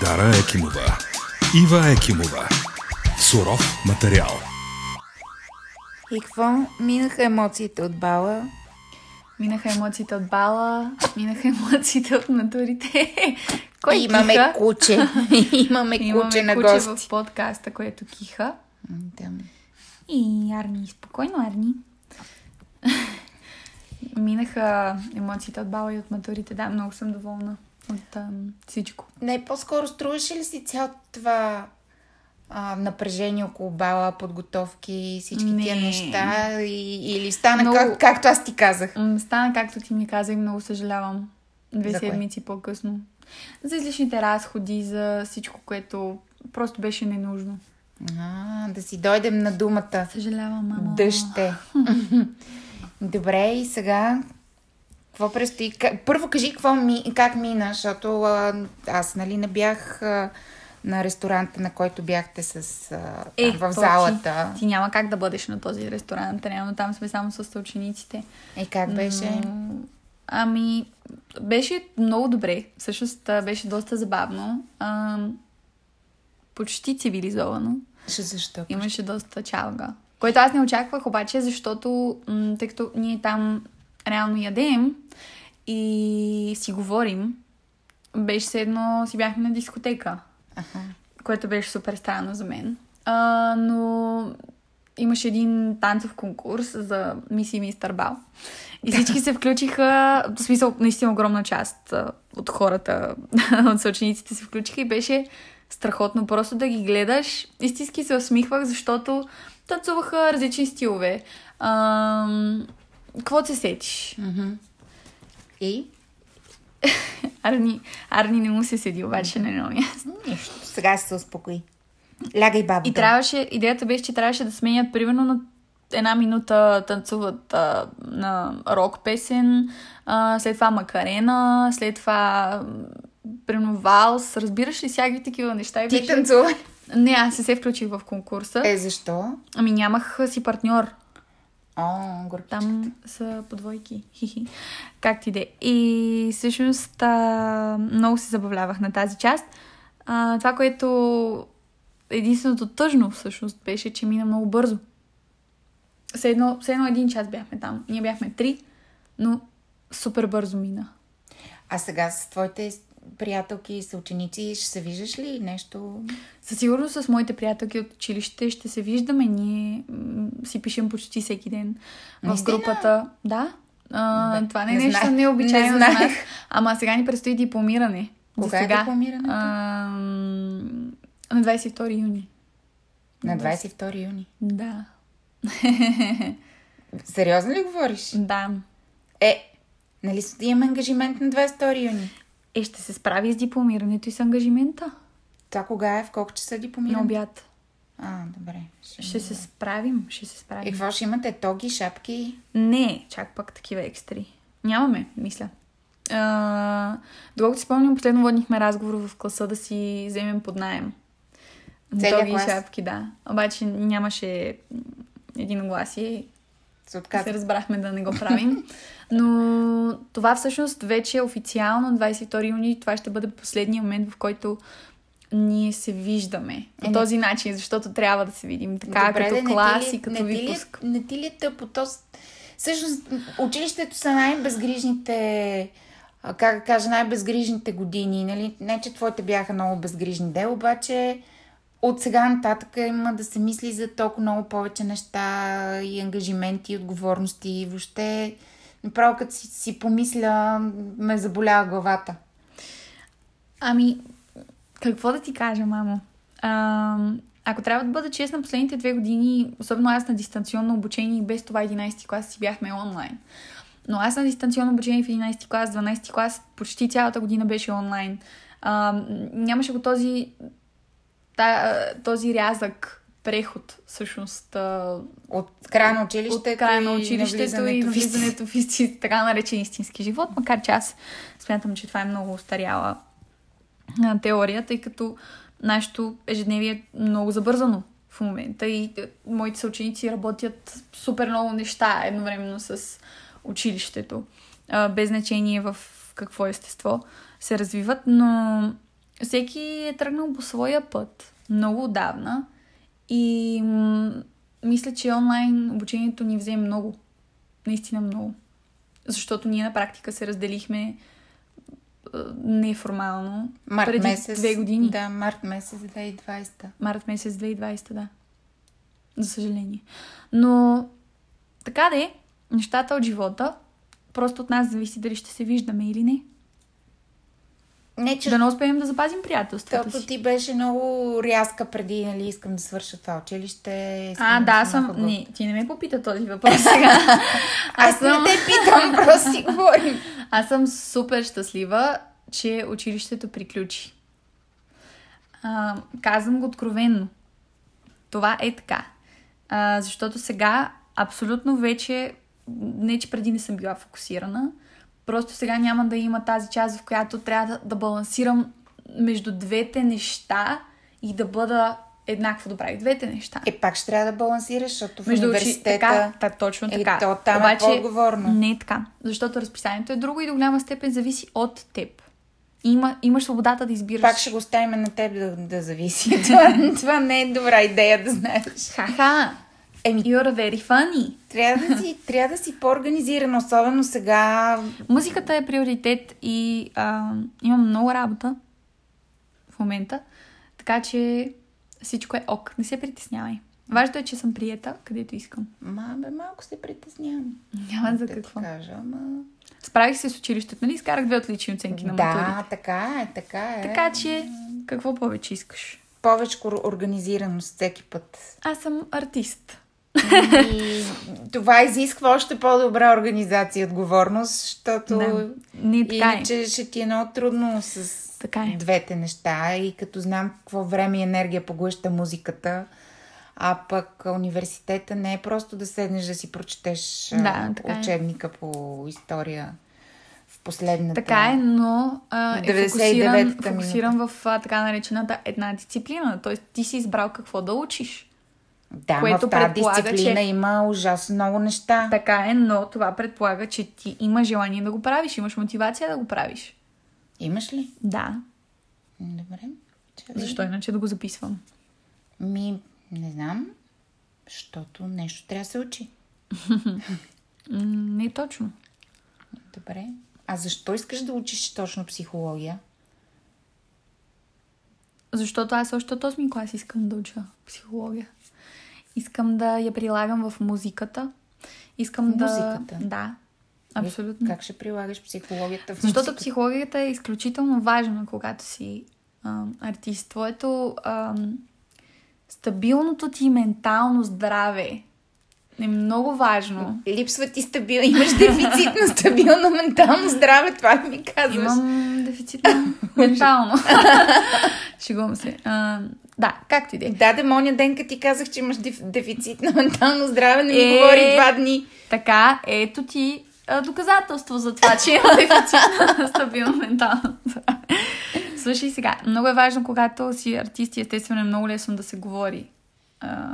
Дара Екимова. Ива Екимова. Суров материал. И какво? Минаха емоциите от бала. Минаха емоциите от бала, минаха емоциите от матурите. Кой Имаме киха? куче. Имаме Имаме куче на куче гости. в подкаста, което киха. М, Да. И Арни, спокойно, Арни. Минаха емоциите от бала и от матурите. Да, много съм доволна от ам, всичко. Не, по-скоро струваше ли си цялото това а, напрежение около бала, подготовки, всички тия Не. неща? И, или стана Много- как, както аз ти казах? Стана както ти ми каза и много съжалявам. Две За кое? седмици по-късно. За излишните разходи, за всичко, което просто беше ненужно. А, да си дойдем на думата. Съжалявам, мамо. Дъще. Добре, и сега какво предстои? Първо кажи какво ми, как мина, защото а, аз нали не бях а, на ресторанта, на който бяхте с, а, Е, в залата. Ти, ти няма как да бъдеш на този ресторант, реално там сме само с учениците. И как беше? Но, ами, беше много добре. Всъщност беше доста забавно. А, почти цивилизовано. Ще защо? Имаше доста чалга. Което аз не очаквах обаче, защото м- тъй като ние там реално ядем и си говорим, беше все едно си бяхме на дискотека, Аха. което беше супер странно за мен. А, но имаше един танцов конкурс за Миси Мистер Бал. И всички се включиха, в смисъл, наистина огромна част от хората, от съучениците се включиха и беше страхотно просто да ги гледаш. Истински се усмихвах, защото танцуваха различни стилове. Ам, Какво се сетиш? Мгм. И? Арни, Арни не му се седи, обаче на едно място. Нищо. Сега се успокои. Лягай, бабо. И трябваше, идеята беше, че трябваше да сменят примерно на една минута танцуват а, на рок песен, а, след това макарена, след това примерно валс, разбираш ли всякакви такива неща? И Ти беше... танцувай. Не, аз не се включих в конкурса. Е, защо? Ами нямах си партньор. О, горче. Там са по двойки. Хихи. Как ти де. И всъщност а, много се забавлявах на тази част. А, това, което единственото тъжно всъщност беше, че мина много бързо. Все едно, все едно един час бяхме там. Ние бяхме три, но супер бързо мина. А сега с твоите приятелки и съученици ще се виждаш ли нещо? Със сигурност с моите приятелки от училище ще се виждаме. Ние м- си пишем почти всеки ден в групата. Да. А, Да, това не е не нещо знаех. необичайно Не за нас. знаех. Ама сега ни предстои дипломиране. За Кога е сега. дипломирането? А, на 22 юни. На 22 юни. Да. Сериозно ли говориш? Да. Е, нали имаме ангажимент на 22 юни? Е, ще се справи с дипломирането и с ангажимента. Това кога е? В колко часа На дипломиране? обяд. А, добре. Ще се справим. Ще се И справим. какво ще имате? Тоги, шапки? Не, чак пак такива екстри. Нямаме, мисля. А, доколкото си спомням, последно водихме разговор в класа да си вземем под найем. Тоги и клас? шапки, да. Обаче нямаше единогласие Се се отказа. разбрахме да не го правим. Но това всъщност вече е официално 22 юни. Това ще бъде последния момент, в който ние се виждаме по Е, не- този начин, защото трябва да се видим така, Добре, като де, клас ли- и като не ти ли випуск. Не ти ли е тъпо? То, всъщност, училището са най-безгрижните, как да кажа, най-безгрижните години. Нали? Не, че твоите бяха много безгрижни де, обаче от сега нататък има да се мисли за толкова много повече неща и ангажименти, и отговорности. И въобще, направо като си, си помисля, ме заболява главата. Ами, какво да ти кажа, мамо? А, ако трябва да бъда честна, последните две години, особено аз на дистанционно обучение и без това 11 клас си бяхме онлайн. Но аз на дистанционно обучение в 11 клас, 12 клас, почти цялата година беше онлайн. А, нямаше го този, този рязък преход, всъщност, От края на училището, от края на училището и навлизането в истина. навлизането в исти, така наречен истински живот, макар че аз смятам, че това е много устаряла теория, тъй като нашето ежедневие е много забързано в момента и моите съученици работят супер много неща едновременно с училището, без значение в какво естество се развиват, но всеки е тръгнал по своя път много отдавна и м- мисля, че онлайн обучението ни взе много. Наистина много. Защото ние на практика се разделихме неформално Март преди месец. две години. Да, март месец 2020. Март месец 2020, да. За съжаление. Но така де, нещата от живота, просто от нас зависи дали ще се виждаме или не. Не, че Да не успеем да запазим приятелството Тото си. ти беше много рязка преди, нали, искам да свърша това училище. А, да, съм съм... Не, ти не ме попита този въпрос сега. Аз не те питам, просто си говорим. Аз съм супер щастлива, че училището приключи. А, казвам го откровенно. Това е така. А, защото сега абсолютно вече, не че преди не съм била фокусирана, просто сега няма да има тази част, в която трябва да, да балансирам между двете неща и да бъда еднакво добра и двете неща. Е, пак ще трябва да балансираш, защото в Между университета... Така, та, точно Е, така. то там е по-отговорно. Не е така. Защото разписанието е друго и до голяма степен зависи от теб. Има, имаш свободата да избираш. Пак ще го оставим на теб да, да зависи. това, това не е добра идея да знаеш. Ха-ха! Еми, You're very funny. трябва да си, трябва да си по-организиран, особено сега. Музиката е приоритет и а, имам много работа в момента, така че всичко е ок. Не се притеснявай. Важното е, че съм приета, където искам. Ма, бе, малко се притеснявам. Няма за Да какво. кажа, ама... Справих се с училището, нали? Изкарах две отлични оценки на матурите. Да, така е, така е. Така че, какво повече искаш? Повече организираност всеки път. Аз съм артист. И това изисква още по-добра организация и отговорност, защото Да. Не, така е. иначе ще ти е много трудно с Така е. двете неща. И като знам какво време и енергия поглъща музиката, а пък университета не е просто да седнеш да си прочетеш Да, е. учебника по история в последната. Така е, но а, е 99-та фокусиран, фокусиран в а, така наречената една дисциплина. Тоест ти си избрал какво да учиш. Да, което в тази дисциплина че- има ужасно много неща. Така е, но това предполага, че ти имаш желание да го правиш, имаш мотивация да го правиш. Имаш ли? Да. Добре. Чакай. Защо иначе да го записвам? Ми, не знам. Защото нещо трябва да се учи. Не точно. Добре. А защо искаш да учиш точно психология? Защото аз още от 8 клас искам да уча психология. Искам да я прилагам в музиката. Искам В да... музиката? Да, абсолютно. Как ще прилагаш психологията в Защото музиката? психологията е изключително важна, когато си а, артист. Твоето а, стабилното ти ментално здраве е много важно. Липсва ти стабил... Имаш дефицит на стабилно ментално здраве, това ми казваш? Имам дефицит на ментално. Шегувам се. А, да, както и да е. Да, демония ден, като ти казах, че имаш деф... дефицит на ментално здраве, не ми Е. говори два дни. Така, ето ти а, доказателство за това, че има дефицит на стабилно ментално здраве. Слушай сега, много е важно, когато си артист и естествено е много лесно да се говори а,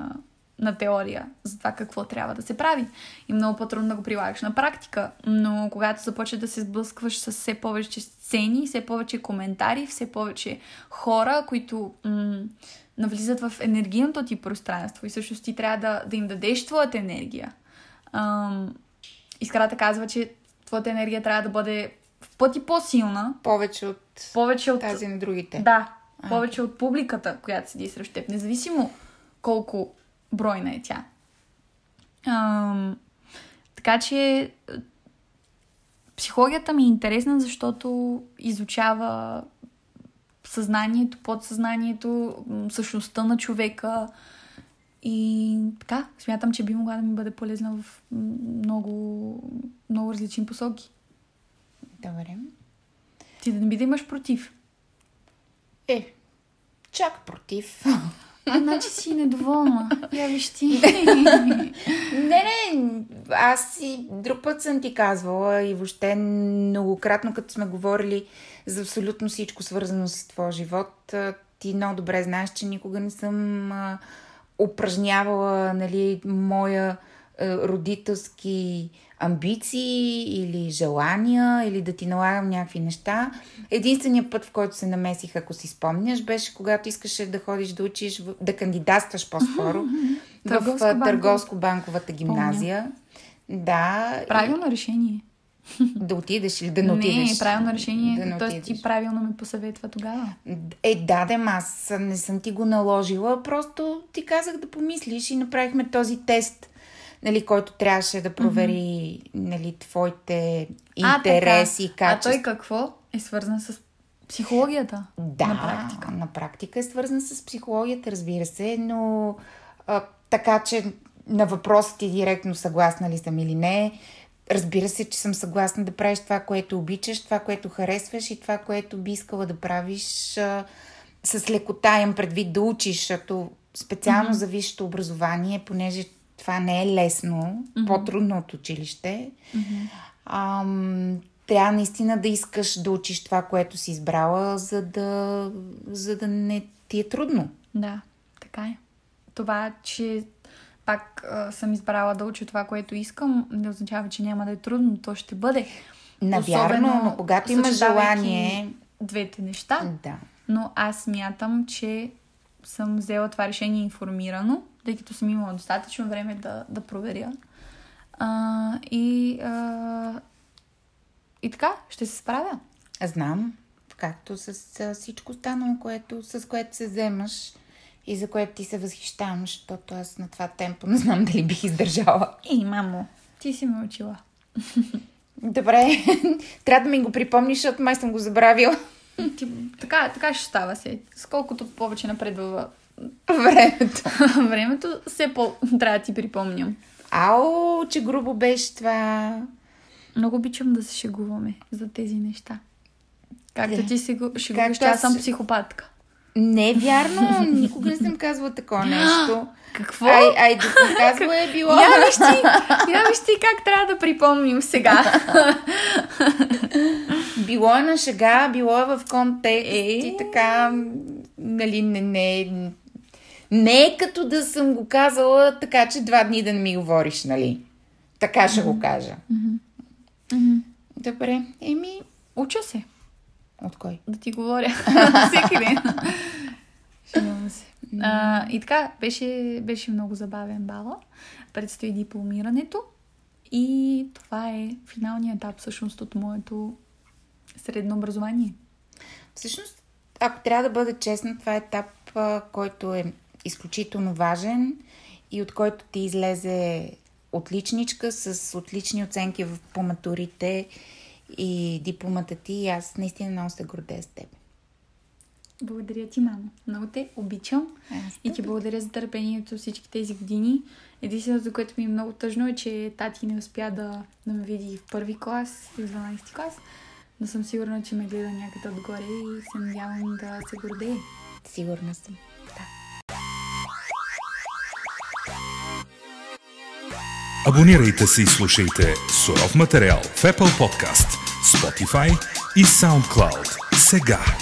на теория за това какво трябва да се прави. И много по-трудно да го прилагаш на практика. Но когато започнеш да се сблъскваш с все повече сцени, все повече коментари, все повече хора, които м- навлизат в енергийното ти пространство и всъщност ти трябва да, да им дадеш твоята енергия. Ам, Искрата казва, че твоята енергия трябва да бъде в пъти по-силна, Повече от повече от... тази на другите. Да, повече от публиката, която седи срещу теб, независимо колко бройна е тя. Ам, така че е, психологията ми е интересна, защото изучава съзнанието, подсъзнанието, същността на човека. И така, смятам, че би могла да ми бъде полезна в много, много различни посоки. Добре. Ти да не би да имаш против. Е, чак против. А, значи си недоволна. Я виж ти. Не, не, аз и друг път съм ти казвала и въобще многократно, като сме говорили за абсолютно всичко свързано с твоя живот, ти много добре знаеш, че никога не съм упражнявала нали, моя родителски амбиции или желания, или да ти налагам някакви неща. Единственият път, в който се намесих, ако си спомняш, беше когато искаше да ходиш да учиш, да кандидатстваш по-скоро в Търговско-банковата гимназия. Помня. Да. Правилно решение. Да отидеш или да не отидеш? Не, правилно решение. Да Тоест ти правилно ме посъветва тогава. Е, да, да, аз не съм ти го наложила, просто ти казах да помислиш и направихме този тест, нали, който трябваше да провери mm-hmm. нали, твоите интереси, а, А той какво е свързан с психологията? Да, на практика. на практика е свързан с психологията, разбира се, но а, така, че на въпроса ти директно съгласна ли съм или не, Разбира се, че съм съгласна да правиш това, което обичаш, това, което харесваш и това, което би искала да правиш а, с лекота имам предвид да учиш, защото специално mm-hmm. за висшето образование, понеже това не е лесно, mm-hmm. по-трудно от училище, mm-hmm. ам, трябва наистина да искаш да учиш това, което си избрала, за да, за да не ти е трудно. Да, така е. Това, че пак а, съм избрала да уча това, което искам, не означава, че няма да е трудно, то ще бъде. Навярно, но когато има желание... Двете неща. Да. Но аз мятам, че съм взела това решение информирано, тъй като съм имала достатъчно време да, да проверя. А, и, а, и така, ще се справя. Знам, както с, с всичко останало, което, с което се вземаш и за което ти се възхищавам, защото аз на това темпо не знам дали бих издържала. Ей, мамо, ти си ме учила. Добре, трябва да ми го припомниш, защото май съм го забравила. Ти, така, така ще става се. Сколкото повече напредва времето. времето, все по трябва да ти припомням. Ау, че грубо беше това. Много обичам да се шегуваме за тези неща. Както ти се шегуваш, аз съм психопатка. Не е вярно, никога не съм казвала такова нещо. Какво? Ай, ай, да съм казвала е било. Я виж ти, я виж ти как трябва да припомним сега. било е на шега, било е в контекст е... и така, нали, не, не, не е като да съм го казала така, че два дни да не ми говориш, нали? Така ще mm-hmm. го кажа. Mm-hmm. Mm-hmm. Добре, еми... Уча се. От кой? Да ти говоря. Всеки ден. Се. А, и така, беше, беше много забавен бала. Предстои дипломирането. И това е финалният етап всъщност от моето средно образование. Всъщност, ако трябва да бъда честна, това е етап, който е изключително важен и от който ти излезе отличничка с отлични оценки по матурите и дипломата ти и аз наистина много се гордея с теб. Благодаря ти, мамо. Много те обичам аз и ти благодаря за търпението всички тези години. Единственото, за което ми е много тъжно е, че тати не успя да, да ме види в първи клас и в 12 клас. Но съм сигурна, че ме гледа някъде отгоре и се надявам да се гордее. Сигурна съм. Абонирайте се и слушайте суров материал в Apple Podcast, Spotify и SoundCloud. Сега.